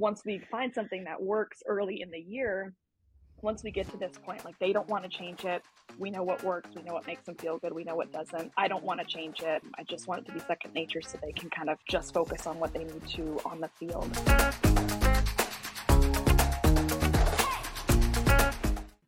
once we find something that works early in the year, once we get to this point, like they don't want to change it. We know what works. We know what makes them feel good. We know what doesn't. I don't want to change it. I just want it to be second nature so they can kind of just focus on what they need to on the field.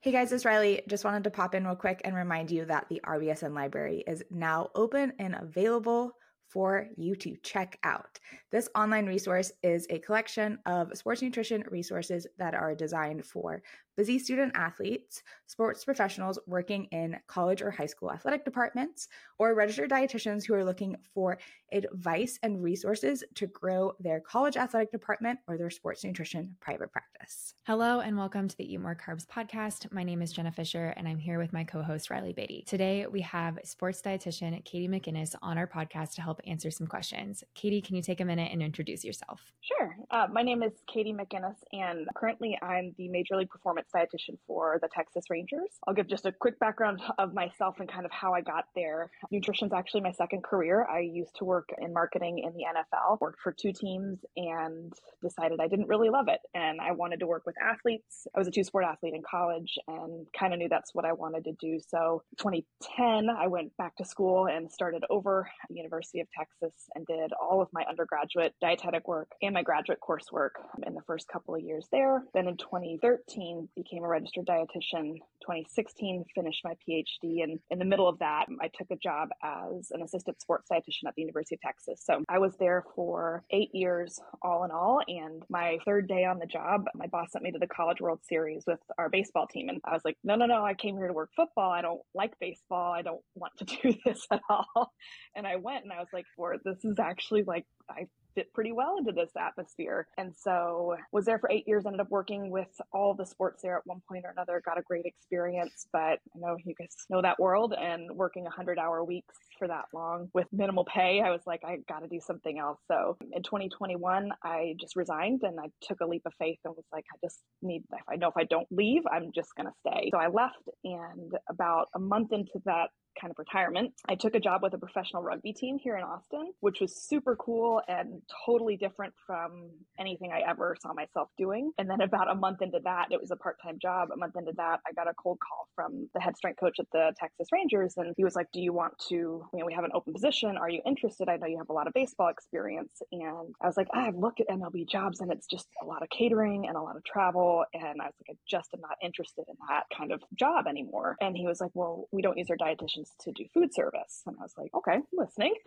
Hey guys, it's Reilly. Just wanted to pop in real quick and remind you that the RBSN library is now open and available for you to check out. This online resource is a collection of sports nutrition resources that are designed for busy student athletes, sports professionals working in college or high school athletic departments, or registered dietitians who are looking for advice and resources to grow their college athletic department or their sports nutrition private practice. Hello, and welcome to the Eat More Carbs podcast. My name is Jenna Fisher, and I'm here with my co host, Reilly Beatty. Today, we have sports dietitian Katie McInnis on our podcast to help answer some questions. Katie, can you take a minute and introduce yourself? Sure. Uh, my name is Katie McInnis, and currently I'm the Major League Performance dietitian for the Texas Rangers. I'll give just a quick background of myself and kind of how I got there. Nutrition is actually my second career. I used to work in marketing in the NFL, worked for two teams, and decided I didn't really love it. And I wanted to work with athletes. I was a two sport athlete in college and kind of knew that's what I wanted to do. So 2010, I went back to school and started over at the University of Texas and did all of my undergraduate dietetic work and my graduate coursework in the first couple of years there. Then in 2013, became a registered dietitian. 2016, finished my PhD. And in the middle of that, I took a job as an assistant sports dietitian at the University of Texas. So I was there for eight years, all in all. And my third day on the job, my boss sent me to the College World Series with our baseball team. And I was like, no, no, no, I came here to work football. I don't like baseball. I don't want to do this at all. And I went and I was like, for this is actually like, I fit pretty well into this atmosphere. And so was there for eight years, ended up working with all the sports there at one point or another, got a great experience. But I know you guys know that world and working 100 hour weeks for that long with minimal pay, I was like, I got to do something else. So in 2021, I just resigned and I took a leap of faith and was like, I just need, if I know if I don't leave, I'm just going to stay. So I left and about a month into that kind of retirement, I took a job with a professional rugby team here in Austin, which was super cool and totally different from anything I ever saw myself doing. And then about a month into that, it was a part time job. A month into that, I got a cold call from the head strength coach at the Texas Rangers. And he was like, Do you want to, you know, we have an open position. Are you interested? I know you have a lot of baseball experience. And I was like, ah, I've looked at MLB jobs and it's just a lot of catering and a lot of travel. And I was like, I just am not interested in that kind of job anymore. And he was like, Well, we don't use our dietitians to do food service. And I was like, okay, I'm listening.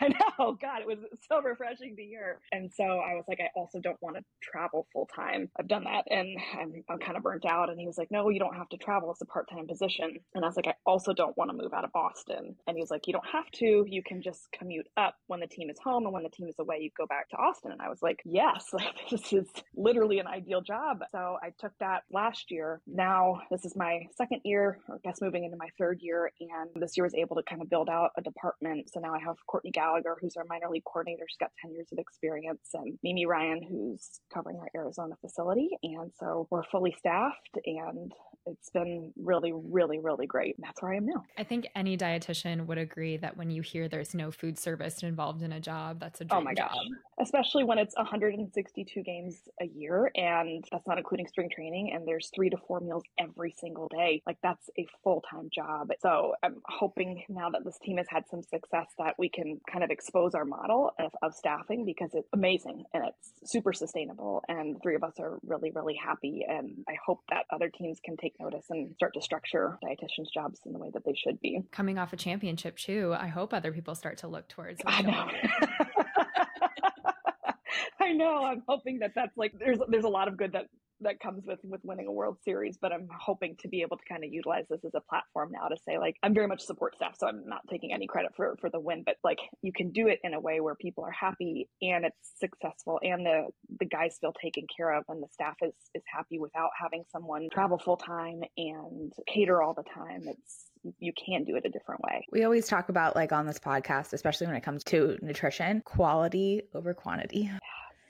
I know, God, it was so refreshing to hear. And so I was like, I also don't want to travel full time. I've done that and I'm, I'm kind of burnt out. And he was like, no, you don't have to travel. It's a part time position. And I was like, I also don't want to move out of Austin. And he was like, you don't have to. You can just commute up when the team is home and when the team is away, you go back to Austin. And I was like, yes, like this is literally an ideal job. So I took that last year. Now this is my second year, or I guess moving into my third year. And this year was able to kind of build out a department. So now I have Courtney Gallagher, who's our minor league coordinator. She's got 10 years of experience, and Mimi Ryan, who's covering our Arizona facility. And so we're fully staffed, and it's been really, really, really great. That's where I am now. I think any dietitian would agree that when you hear there's no food service involved in a job, that's a oh dream oh my job. gosh. Especially when it's 162 games a year, and that's not including spring training, and there's three to four meals every single day. Like that's a full time job. So I'm hoping now that this team has had some success that we can kind of expose our model of, of staffing because it's amazing and it's super sustainable. And three of us are really, really happy. And I hope that other teams can take notice and start to structure dietitians' jobs in the way that they should be. Coming off a championship, too, I hope other people start to look towards. I know. I know. I'm hoping that that's like there's there's a lot of good that that comes with with winning a World Series, but I'm hoping to be able to kind of utilize this as a platform now to say like I'm very much support staff, so I'm not taking any credit for for the win, but like you can do it in a way where people are happy and it's successful and the the guys feel taken care of and the staff is is happy without having someone travel full time and cater all the time. It's you can do it a different way. We always talk about like on this podcast, especially when it comes to nutrition, quality over quantity.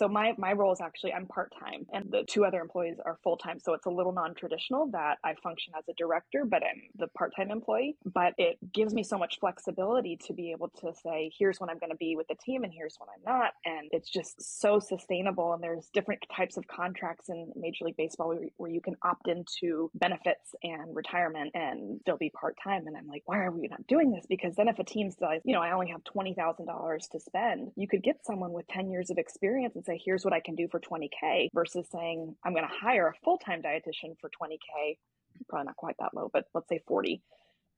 So my my role is actually I'm part time, and the two other employees are full time. So it's a little non traditional that I function as a director, but I'm the part time employee. But it gives me so much flexibility to be able to say, here's when I'm going to be with the team, and here's when I'm not, and it's just so sustainable. And there's different types of contracts in Major League Baseball where, where you can opt into benefits and retirement and still be part time. And I'm like, why are we not doing this? Because then if a team says, you know, I only have twenty thousand dollars to spend, you could get someone with ten years of experience and say, here's what I can do for 20K versus saying, I'm going to hire a full time dietitian for 20K, probably not quite that low, but let's say 40.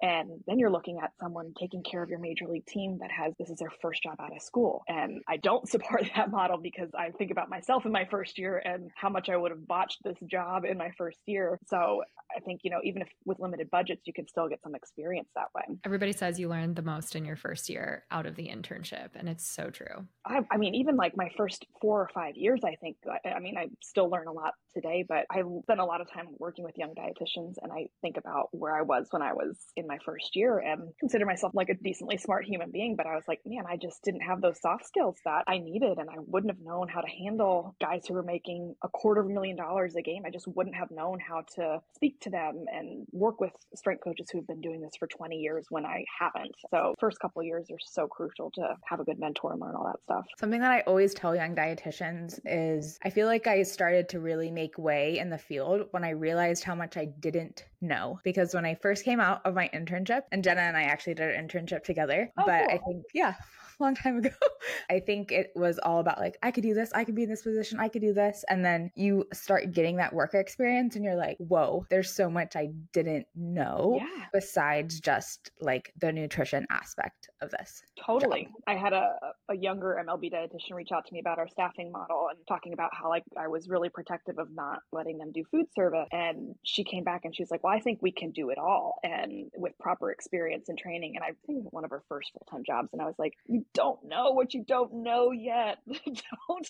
And then you're looking at someone taking care of your major league team that has this is their first job out of school. And I don't support that model because I think about myself in my first year and how much I would have botched this job in my first year. So I think, you know, even if with limited budgets, you can still get some experience that way. Everybody says you learned the most in your first year out of the internship. And it's so true. I, I mean, even like my first four or five years, I think, I, I mean, I still learn a lot today, but I spent a lot of time working with young dietitians. And I think about where I was when I was in my first year and consider myself like a decently smart human being. But I was like, man, I just didn't have those soft skills that I needed. And I wouldn't have known how to handle guys who were making a quarter of a million dollars a game. I just wouldn't have known how to speak to them and work with strength coaches who've been doing this for 20 years when I haven't. So first couple years are so crucial to have a good mentor and learn all that stuff. Something that I always tell young dietitians is I feel like I started to really make way in the field when I realized how much I didn't know. Because when I first came out of my internship, and Jenna and I actually did an internship together, oh, but cool. I think, yeah, a long time ago. I think it was all about like, I could do this, I could be in this position, I could do this. And then you start getting that worker experience and you're like, whoa, there's so much I didn't know yeah. besides just like the nutrition aspect of this. Totally. Job. I had a, a younger MLB dietitian reach out to me about our staffing model and talking about how like I was really protective of not letting them do food service. And she came back and she's like, well, I think we can do it all and with proper experience and training. And I think it was one of her first full time jobs. And I was like, you don't know what you don't know yet. don't.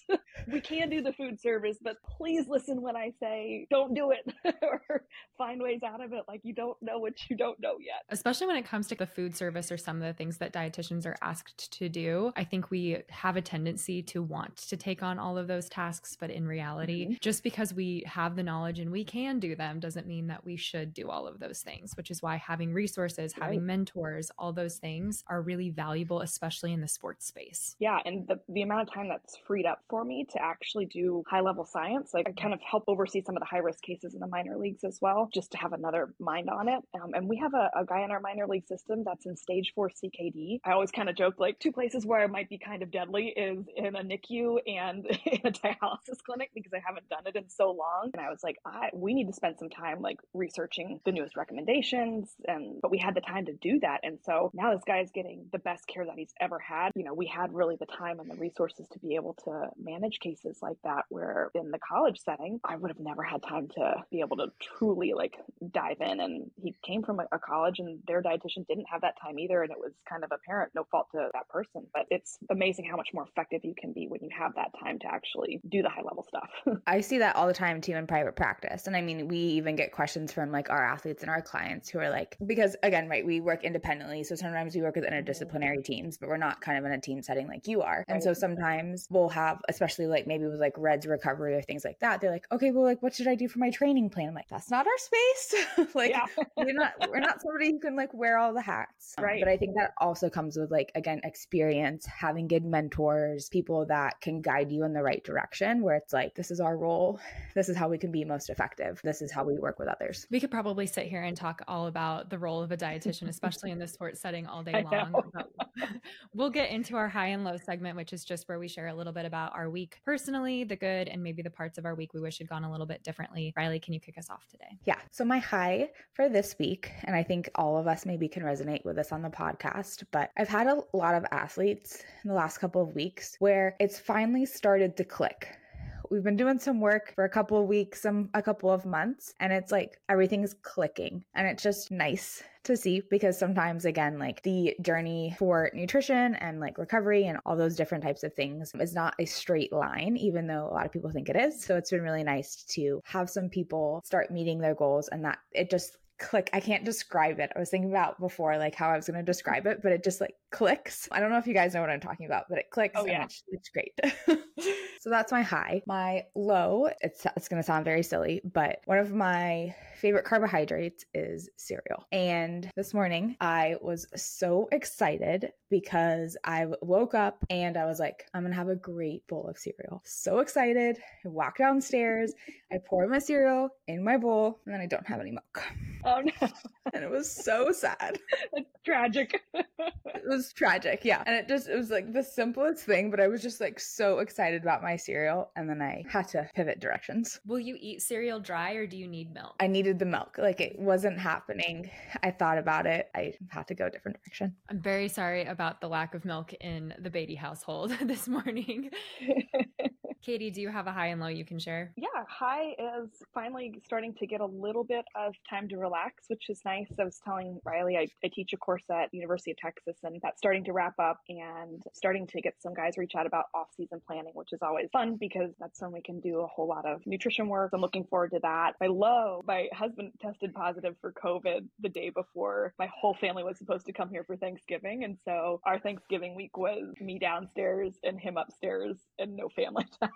We can do the food service, but please listen when I say don't do it or find ways out of it. Like you don't know what you don't know yet. Especially when it comes to the food service or some of the things that dietitians are asked to do. I think we have a tendency to want to take on all of those tasks, but in reality, mm-hmm. just because we have the knowledge and we can do them doesn't mean that we should do all of those things, which is why having resources, having right. mentors, all those things are really valuable, especially in the sports space. Yeah. And the, the amount of time that's freed up for me to actually do high level science, like I kind of help oversee some of the high risk cases in the minor leagues as well, just to have another mind on it. Um, and we have a, a, guy in our minor league system that's in stage four CKD. I always kind of joke like two places where I might be kind of deadly is in a NICU and in a dialysis clinic because I haven't done it in so long. And I was like, I, we need to spend some time like researching the newest recommendations. And, but we had the time to do that. And so now this guy is getting the best care that he's ever had you know, we had really the time and the resources to be able to manage cases like that, where in the college setting, I would have never had time to be able to truly like dive in. And he came from a, college and their dietitian didn't have that time either. And it was kind of apparent, no fault to that person. But it's amazing how much more effective you can be when you have that time to actually do the high level stuff. I see that all the time too in private practice. And I mean, we even get questions from like our athletes and our clients who are like, because again, right, we work independently. So sometimes we work with interdisciplinary teams, but we're not kind of in a team setting like you are. And so sometimes we'll have, especially like maybe with like RED-S recovery or things like that, they're like, okay, well, like, what should I do for my training plan? I'm like, that's not our space. like, we're not, we're not somebody who can like wear all the hats. Right. But I think that also comes with like, again, experience, having good mentors, people that can guide you in the right direction where it's like, this is our role. This is how we can be most effective. This is how we work with others. We could probably sit here and talk all about the role of a dietitian, especially in the sports setting all day long. we'll get into into our high and low segment, which is just where we share a little bit about our week personally, the good, and maybe the parts of our week we wish had gone a little bit differently. Reilly, can you kick us off today? Yeah. So, my high for this week, and I think all of us maybe can resonate with this on the podcast, but I've had a lot of athletes in the last couple of weeks where it's finally started to click we've been doing some work for a couple of weeks, some a couple of months, and it's like everything's clicking and it's just nice to see because sometimes again like the journey for nutrition and like recovery and all those different types of things is not a straight line even though a lot of people think it is. So it's been really nice to have some people start meeting their goals and that it just click. I can't describe it. I was thinking about before like how i was going to describe it but it just like clicks. I don't know if you guys know what I'm talking about, but it clicks. Oh, yeah. It's, it's, great. so that's my high. My low, it's, it's going to sound very silly, but one of my favorite carbohydrates is cereal. And this morning I was so excited because I woke up and I was like, I'm gonna have a great bowl of cereal. So excited. I walk downstairs, I pour my cereal in my bowl, and then I don't have any milk. Oh no. And it was so sad. It's tragic. it was tragic, yeah. And it just it was like the simplest thing, but I was just like so excited about my cereal and then I had to pivot directions. Will you eat cereal dry or do you need milk? I needed the milk. Like it wasn't happening. I thought about it. I had to go a different direction. I'm very sorry about the lack of milk in the Beatty household this morning. Katie, do you have a high and low you can share? Yeah, high is finally starting to get a little bit of time to relax, which is nice. I was telling Reilly I, I teach a course at University of Texas, and that's starting to wrap up and starting to get some guys reach out about off-season planning, which is always fun because that's when we can do a whole lot of nutrition work. I'm looking forward to that. My low, my husband tested positive for COVID the day before my whole family was supposed to come here for Thanksgiving, and so our Thanksgiving week was me downstairs and him upstairs, and no family time.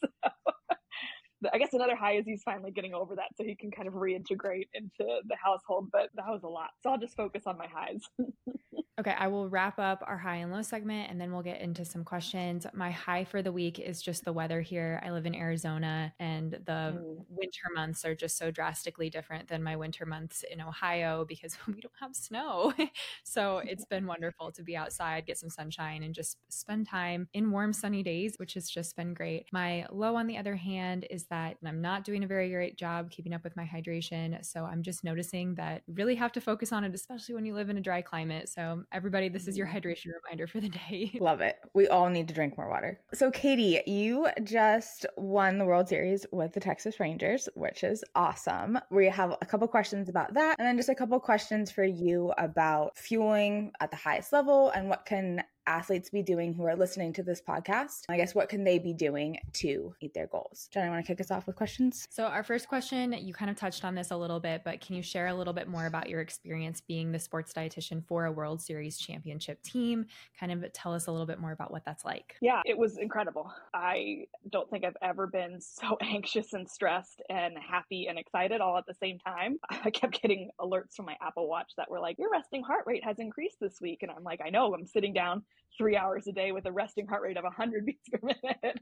So I guess another high is he's finally getting over that so he can kind of reintegrate into the household, but that was a lot. So I'll just focus on my highs. Okay, I will wrap up our high and low segment and then we'll get into some questions. My high for the week is just the weather here. I live in Arizona and the mm. winter months are just so drastically different than my winter months in Ohio because we don't have snow. so it's been wonderful to be outside, get some sunshine, and just spend time in warm, sunny days, which has just been great. My low, on the other hand, is that I'm not doing a very great job keeping up with my hydration. So I'm just noticing that you really have to focus on it, especially when you live in a dry climate. So everybody, this is your mm-hmm. hydration reminder for the day. Love it. We all need to drink more water. So, Katie, you just won the World Series with the Texas Rangers, which is awesome. We have a couple questions about that, and then just a couple questions for you about fueling at the highest level and what can athletes be doing who are listening to this podcast? I guess what can they be doing to meet their goals? Jen, I want to kick us off with questions. So, our first question, you kind of touched on this a little bit, but can you share a little bit more about your experience being the sports dietitian for a World Series championship team? Kind of tell us a little bit more about what that's like. Yeah, it was incredible. I don't think I've ever been so anxious and stressed and happy and excited all at the same time. I kept getting alerts from my Apple Watch that were like, your resting heart rate has increased this week. And I'm like, I know, I'm sitting down three hours a day with a resting heart rate of 100 beats per minute.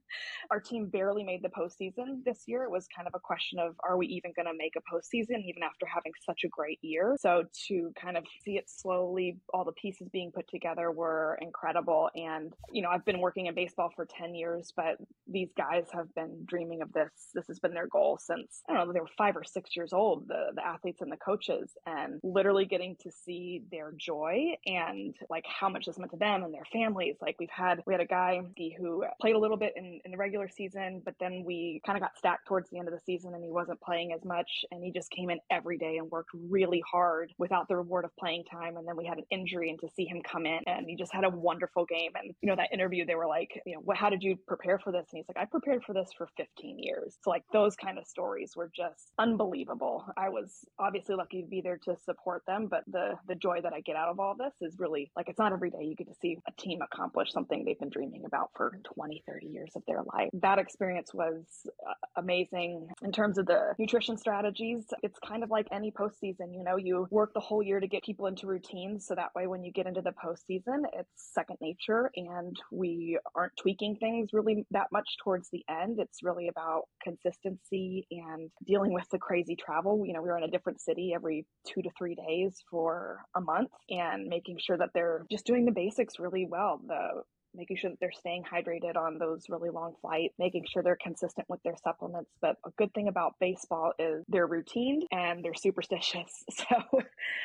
Our team barely made the postseason this year. It was kind of a question of are we even going to make a postseason even after having such a great year? So to kind of see it slowly, all the pieces being put together were incredible. And, you know, I've been working in baseball for 10 years, but these guys have been dreaming of this. This has been their goal since, I don't know, they were five or six years old, the, the athletes and the coaches, and literally getting to see their joy and like how much this meant to them and their families families. Like we've had, we had a guy who played a little bit in, in the regular season, but then we kind of got stacked towards the end of the season and he wasn't playing as much. And he just came in every day and worked really hard without the reward of playing time. And then we had an injury and to see him come in and he just had a wonderful game. And, you know, that interview, they were like, you know, what, how did you prepare for this? And he's like, I prepared for this for 15 years. So like those kind of stories were just unbelievable. I was obviously lucky to be there to support them, but the, the joy that I get out of all this is really like, it's not every day you get to see a team team accomplish something they've been dreaming about for 20, 30 years of their life. That experience was uh, amazing. In terms of the nutrition strategies, it's kind of like any postseason. You know, you work the whole year to get people into routines. So that way, when you get into the postseason, it's second nature and we aren't tweaking things really that much towards the end. It's really about consistency and dealing with the crazy travel. You know, we were in a different city every two to three days for a month and making sure that they're just doing the basics really well well. The making sure that they're staying hydrated on those really long flights, making sure they're consistent with their supplements. But a good thing about baseball is they're routine and they're superstitious. So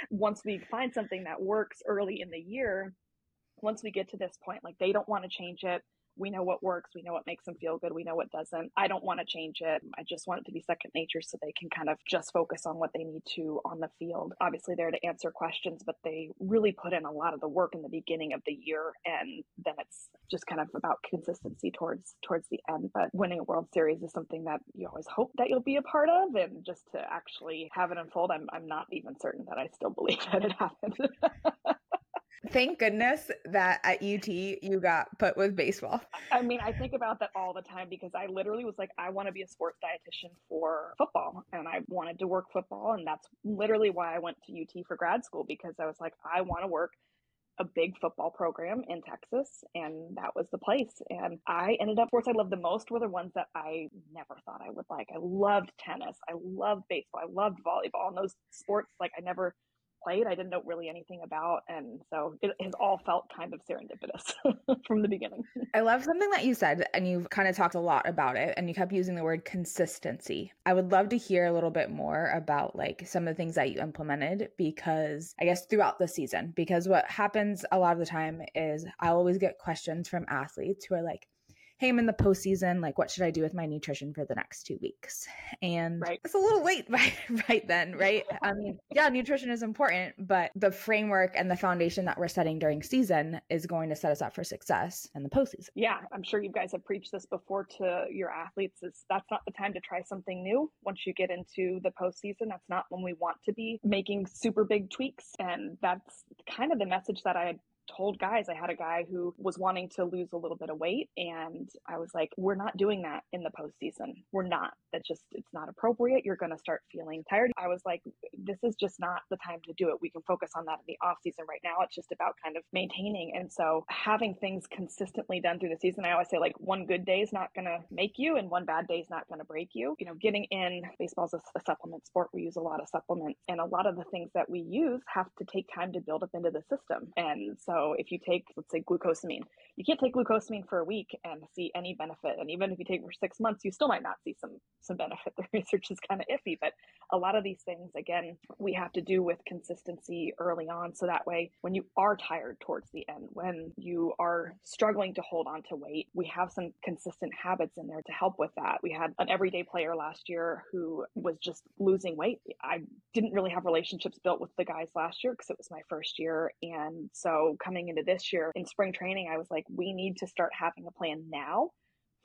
once we find something that works early in the year, once we get to this point, like they don't want to change it we know what works we know what makes them feel good we know what doesn't. I don't want to change it. I just want it to be second nature so they can kind of just focus on what they need to on the field. Obviously they're to answer questions but they really put in a lot of the work in the beginning of the year and then it's just kind of about consistency towards towards the end. But winning a world series is something that you always hope that you'll be a part of and just to actually have it unfold i'm, I'm not even certain that i still believe that it happened thank goodness that at UT you got put with baseball. I mean, I think about that all the time because I literally was like, I want to be a sports dietitian for football. And I wanted to work football. And that's literally why I went to UT for grad school because I was like, I want to work a big football program in Texas, and that was the place. And I ended up sports I loved the most were the ones that I never thought I would like. I loved tennis, I loved baseball, I loved volleyball, and those sports like I never played, I didn't know really anything about. And so it has all felt kind of serendipitous from the beginning. I love something that you said, and you've kind of talked a lot about it, and you kept using the word consistency. I would love to hear a little bit more about like some of the things that you implemented because I guess throughout the season, because what happens a lot of the time is I always get questions from athletes who are like, hey, I'm in the postseason. Like, what should I do with my nutrition for the next two weeks? And right. it's a little late right, right then, right? I mean, yeah, nutrition is important, but the framework and the foundation that we're setting during season is going to set us up for success in the postseason. Yeah, I'm sure you guys have preached this before to your athletes. Is that's not the time to try something new. Once you get into the postseason, that's not when we want to be making super big tweaks. And that's kind of the message that I told guys I had a guy who was wanting to lose a little bit of weight and I was like we're not doing that in the postseason. We're not. That's just it's not appropriate. You're going to start feeling tired. I was like this is just not the time to do it. We can focus on that in the off season right now. It's just about kind of maintaining. And so having things consistently done through the season I always say like one good day is not going to make you and one bad day is not going to break you. You know getting in baseball's a, a supplement sport. We use a lot of supplements and a lot of the things that we use have to take time to build up into the system. And so so if you take, let's say, glucosamine, you can't take glucosamine for a week and see any benefit. And even if you take it for six months, you still might not see some some benefit. The research is kind of iffy, but a lot of these things, again, we have to do with consistency early on. So that way, when you are tired towards the end, when you are struggling to hold on to weight, we have some consistent habits in there to help with that. We had an everyday player last year who was just losing weight. I didn't really have relationships built with the guys last year because it was my first year. And so coming into this year in spring training, I was like, we need to start having a plan now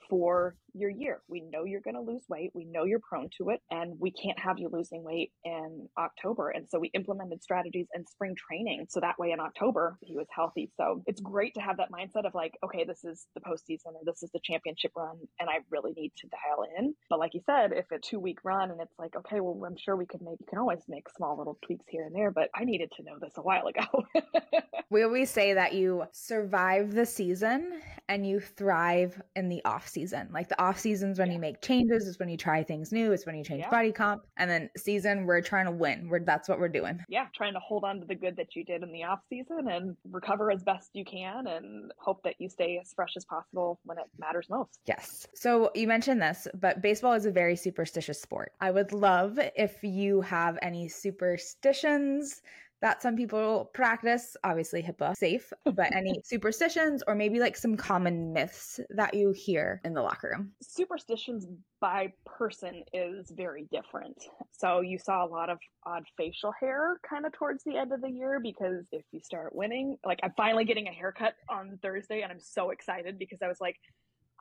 for your year. We know you're going to lose weight. We know you're prone to it, and we can't have you losing weight in October. And so we implemented strategies in spring training. So that way in October, he was healthy. So it's great to have that mindset of like, okay, this is the postseason or this is the championship run, and I really need to dial in. But like you said, if a two week run and it's like, okay, well, I'm sure we could make, you can always make small little tweaks here and there, but I needed to know this a while ago. we always say that you survive the season and you thrive in the off season. Like the off seasons when yeah. you make changes, is when you try things new, it's when you change yeah. body comp. And then season, we're trying to win. We're that's what we're doing. Yeah, trying to hold on to the good that you did in the off season and recover as best you can and hope that you stay as fresh as possible when it matters most. Yes. So you mentioned this, but baseball is a very superstitious sport. I would love if you have any superstitions that some people practice, obviously HIPAA safe, but any superstitions or maybe like some common myths that you hear in the locker room? Superstitions by person is very different. So you saw a lot of odd facial hair kind of towards the end of the year because if you start winning, like I'm finally getting a haircut on Thursday and I'm so excited because I was like,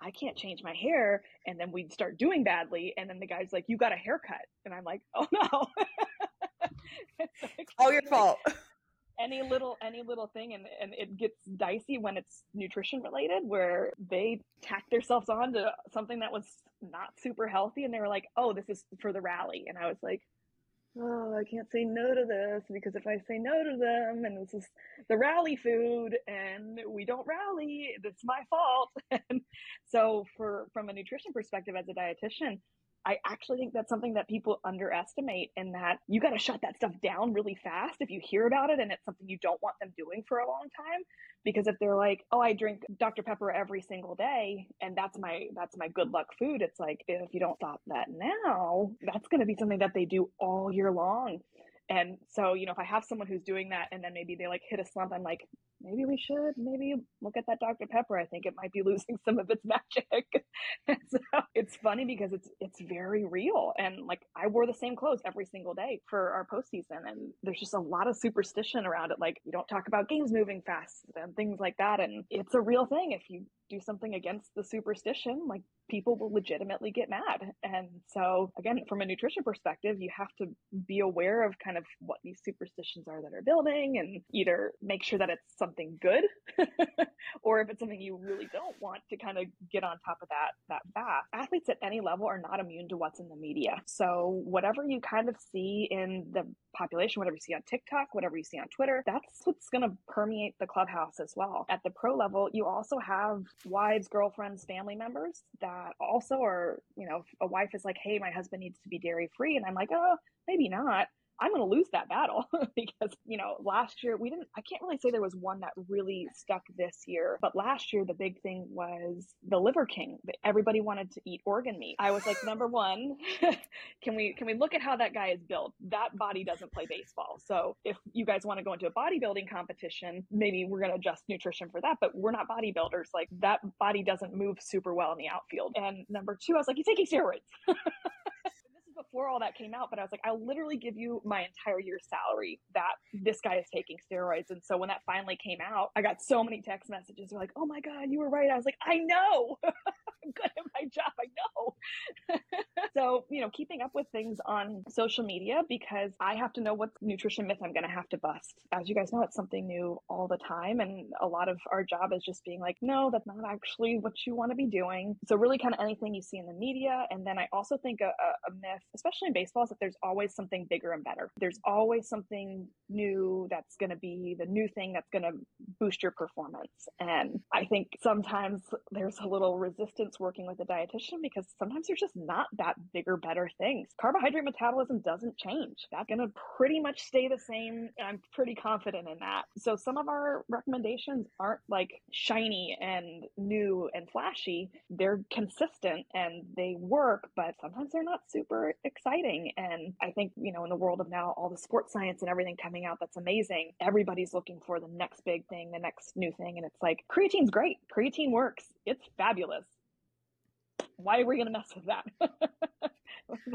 I can't change my hair. And then we'd start doing badly. And then the guy's like, You got a haircut. And I'm like, Oh no. it's all your fault. any little any little thing and, and it gets dicey when it's nutrition related where they tack themselves on to something that was not super healthy and they were like oh this is for the rally and i was like oh i can't say no to this because if i say no to them and this is the rally food and we don't rally it's my fault and so for from a nutrition perspective as a dietitian I actually think that's something that people underestimate and that you got to shut that stuff down really fast if you hear about it and it's something you don't want them doing for a long time because if they're like, "Oh, I drink Dr Pepper every single day and that's my that's my good luck food." It's like if you don't stop that now, that's going to be something that they do all year long. And so, you know, if I have someone who's doing that and then maybe they like hit a slump, I'm like, maybe we should maybe look at that Dr. Pepper. I think it might be losing some of its magic. so it's funny because it's it's very real. And like I wore the same clothes every single day for our postseason. And there's just a lot of superstition around it. Like you don't talk about games moving fast and things like that. And it's a real thing. If you do something against the superstition, like people will legitimately get mad. And so, again, from a nutrition perspective, you have to be aware of kind of what these superstitions are that are building and either make sure that it's something good or if it's something you really don't want to kind of get on top of that that fast. Athletes at any level are not immune to what's in the media. So whatever you kind of see in the population, whatever you see on TikTok, whatever you see on Twitter, that's what's going to permeate the clubhouse as well. At the pro level, you also have wives, girlfriends, family members that also are, you know, a wife is like, hey, my husband needs to be dairy free. And I'm like, oh, maybe not. I'm going to lose that battle because, you know, last year we didn't, I can't really say there was one that really stuck this year, but last year the big thing was the Liver King. Everybody wanted to eat organ meat. I was like, number one, can we, can we look at how that guy is built? That body doesn't play baseball. So if you guys want to go into a bodybuilding competition, maybe we're going to adjust nutrition for that, but we're not bodybuilders. Like that body doesn't move super well in the outfield. And number two, I was like, he's taking steroids. before all that came out, but I was like, I'll literally give you my entire year's salary that this guy is taking steroids. And so when that finally came out, I got so many text messages. They're like, oh my God, you were right. I was like, I know. I'm good at my job. I know. so, you know, keeping up with things on social media because I have to know what nutrition myth I'm going to have to bust. As you guys know, it's something new all the time. And a lot of our job is just being like, no, that's not actually what you want to be doing. So, really, kind of anything you see in the media. And then I also think a, a myth, especially in baseball, is that there's always something bigger and better. There's always something new that's going to be the new thing that's going to boost your performance. And I think sometimes there's a little resistance working with a dietitian because sometimes there's just not that bigger, better things. Carbohydrate metabolism doesn't change. That's going to pretty much stay the same. I'm pretty confident in that. So some of our recommendations aren't like shiny and new and flashy. They're consistent and they work, but sometimes they're not super exciting. And I think, you know, in the world of now all the sports science and everything coming out that's amazing, everybody's looking for the next big thing, the next new thing. And it's like creatine's great. Creatine works. It's fabulous why are we going to mess with that?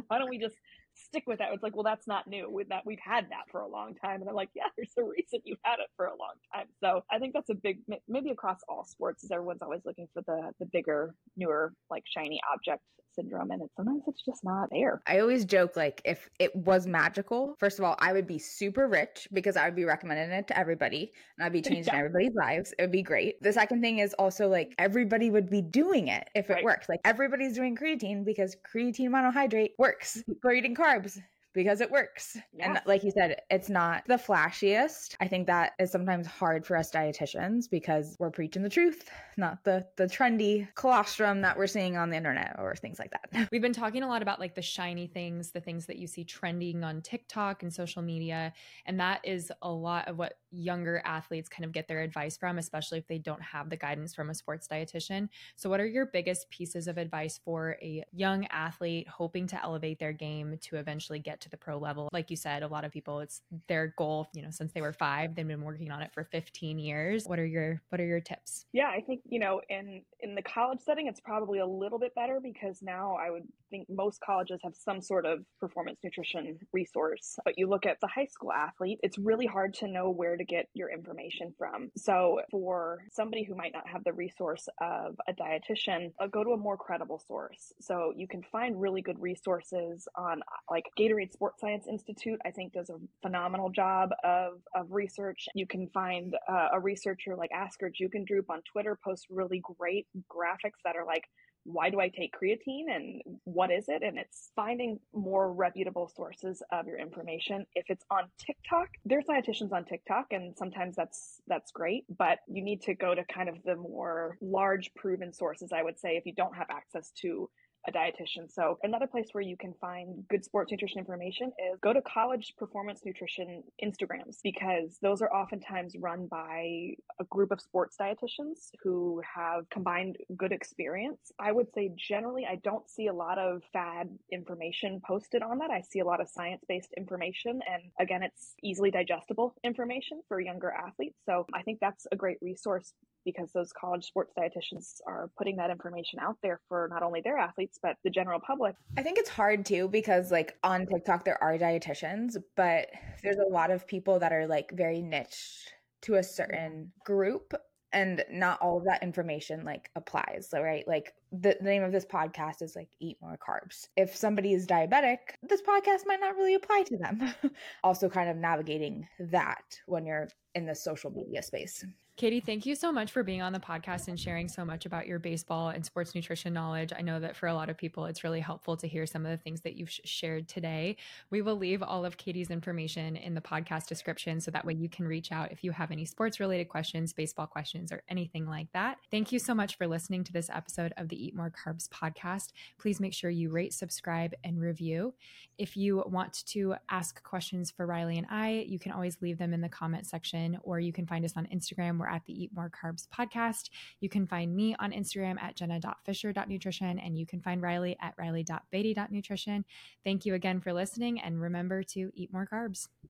why don't we just stick with that? It's like, well, that's not new. With that, we've had that for a long time, and I'm like, yeah, there's a reason you've had it for a long time. So I think that's a big, maybe across all sports, is everyone's always looking for the the bigger, newer, like shiny object syndrome and it sometimes it's just not there. I always joke like if it was magical, first of all, I would be super rich because I would be recommending it to everybody and I'd be changing yeah. everybody's lives. It would be great. The second thing is also like everybody would be doing it if it right. works. Like everybody's doing creatine because creatine monohydrate works. Mm-hmm. Are eating carbs because it works. And like you said, it's not the flashiest. I think that is sometimes hard for us dietitians because we're preaching the truth, not the the trendy colostrum that we're seeing on the internet or things like that. We've been talking a lot about like the shiny things, the things that you see trending on TikTok and social media, and that is a lot of what younger athletes kind of get their advice from, especially if they don't have the guidance from a sports dietitian. So what are your biggest pieces of advice for a young athlete hoping to elevate their game to eventually get to the pro level. Like you said, a lot of people it's their goal, you know, since they were 5, they've been working on it for 15 years. What are your what are your tips? Yeah, I think, you know, in in the college setting it's probably a little bit better because now I would think most colleges have some sort of performance nutrition resource. But you look at the high school athlete, it's really hard to know where to get your information from. So for somebody who might not have the resource of a dietitian, uh, go to a more credible source. So you can find really good resources on like Gatorade Sports Science Institute, I think does a phenomenal job of, of research. You can find uh, a researcher like Asker Jeukendrup on Twitter posts really great graphics that are like why do I take creatine and what is it? And it's finding more reputable sources of your information. If it's on TikTok, there's dietitians on TikTok and sometimes that's that's great, but you need to go to kind of the more large proven sources, I would say, if you don't have access to a dietitian. So another place where you can find good sports nutrition information is go to college performance nutrition Instagrams because those are oftentimes run by a group of sports dietitians who have combined good experience. I would say generally I don't see a lot of fad information posted on that. I see a lot of science-based information and again it's easily digestible information for younger athletes. So I think that's a great resource because those college sports dietitians are putting that information out there for not only their athletes but the general public. I think it's hard too because like on TikTok there are dietitians, but there's a lot of people that are like very niche to a certain group and not all of that information like applies so, right? Like the, the, name of this podcast is like eat more carbs. If somebody is diabetic this podcast might not really apply to them. Also kind of navigating that when you're in the social media space Katie, thank you so much for being on the podcast and sharing so much about your baseball and sports nutrition knowledge. I know that for a lot of people, it's really helpful to hear some of the things that you've sh- shared today. We will leave all of Katie's information in the podcast description so that way you can reach out if you have any sports related questions, baseball questions, or anything like that. Thank you so much for listening to this episode of the Eat More Carbs podcast. Please make sure you rate, subscribe, and review. If you want to ask questions for Reilly and I, you can always leave them in the comment section or you can find us on Instagram we're at the Eat More Carbs podcast. You can find me on Instagram at jenna.fisher.nutrition and you can find Reilly at reilly.beatty.nutrition. Thank you again for listening and remember to eat more carbs.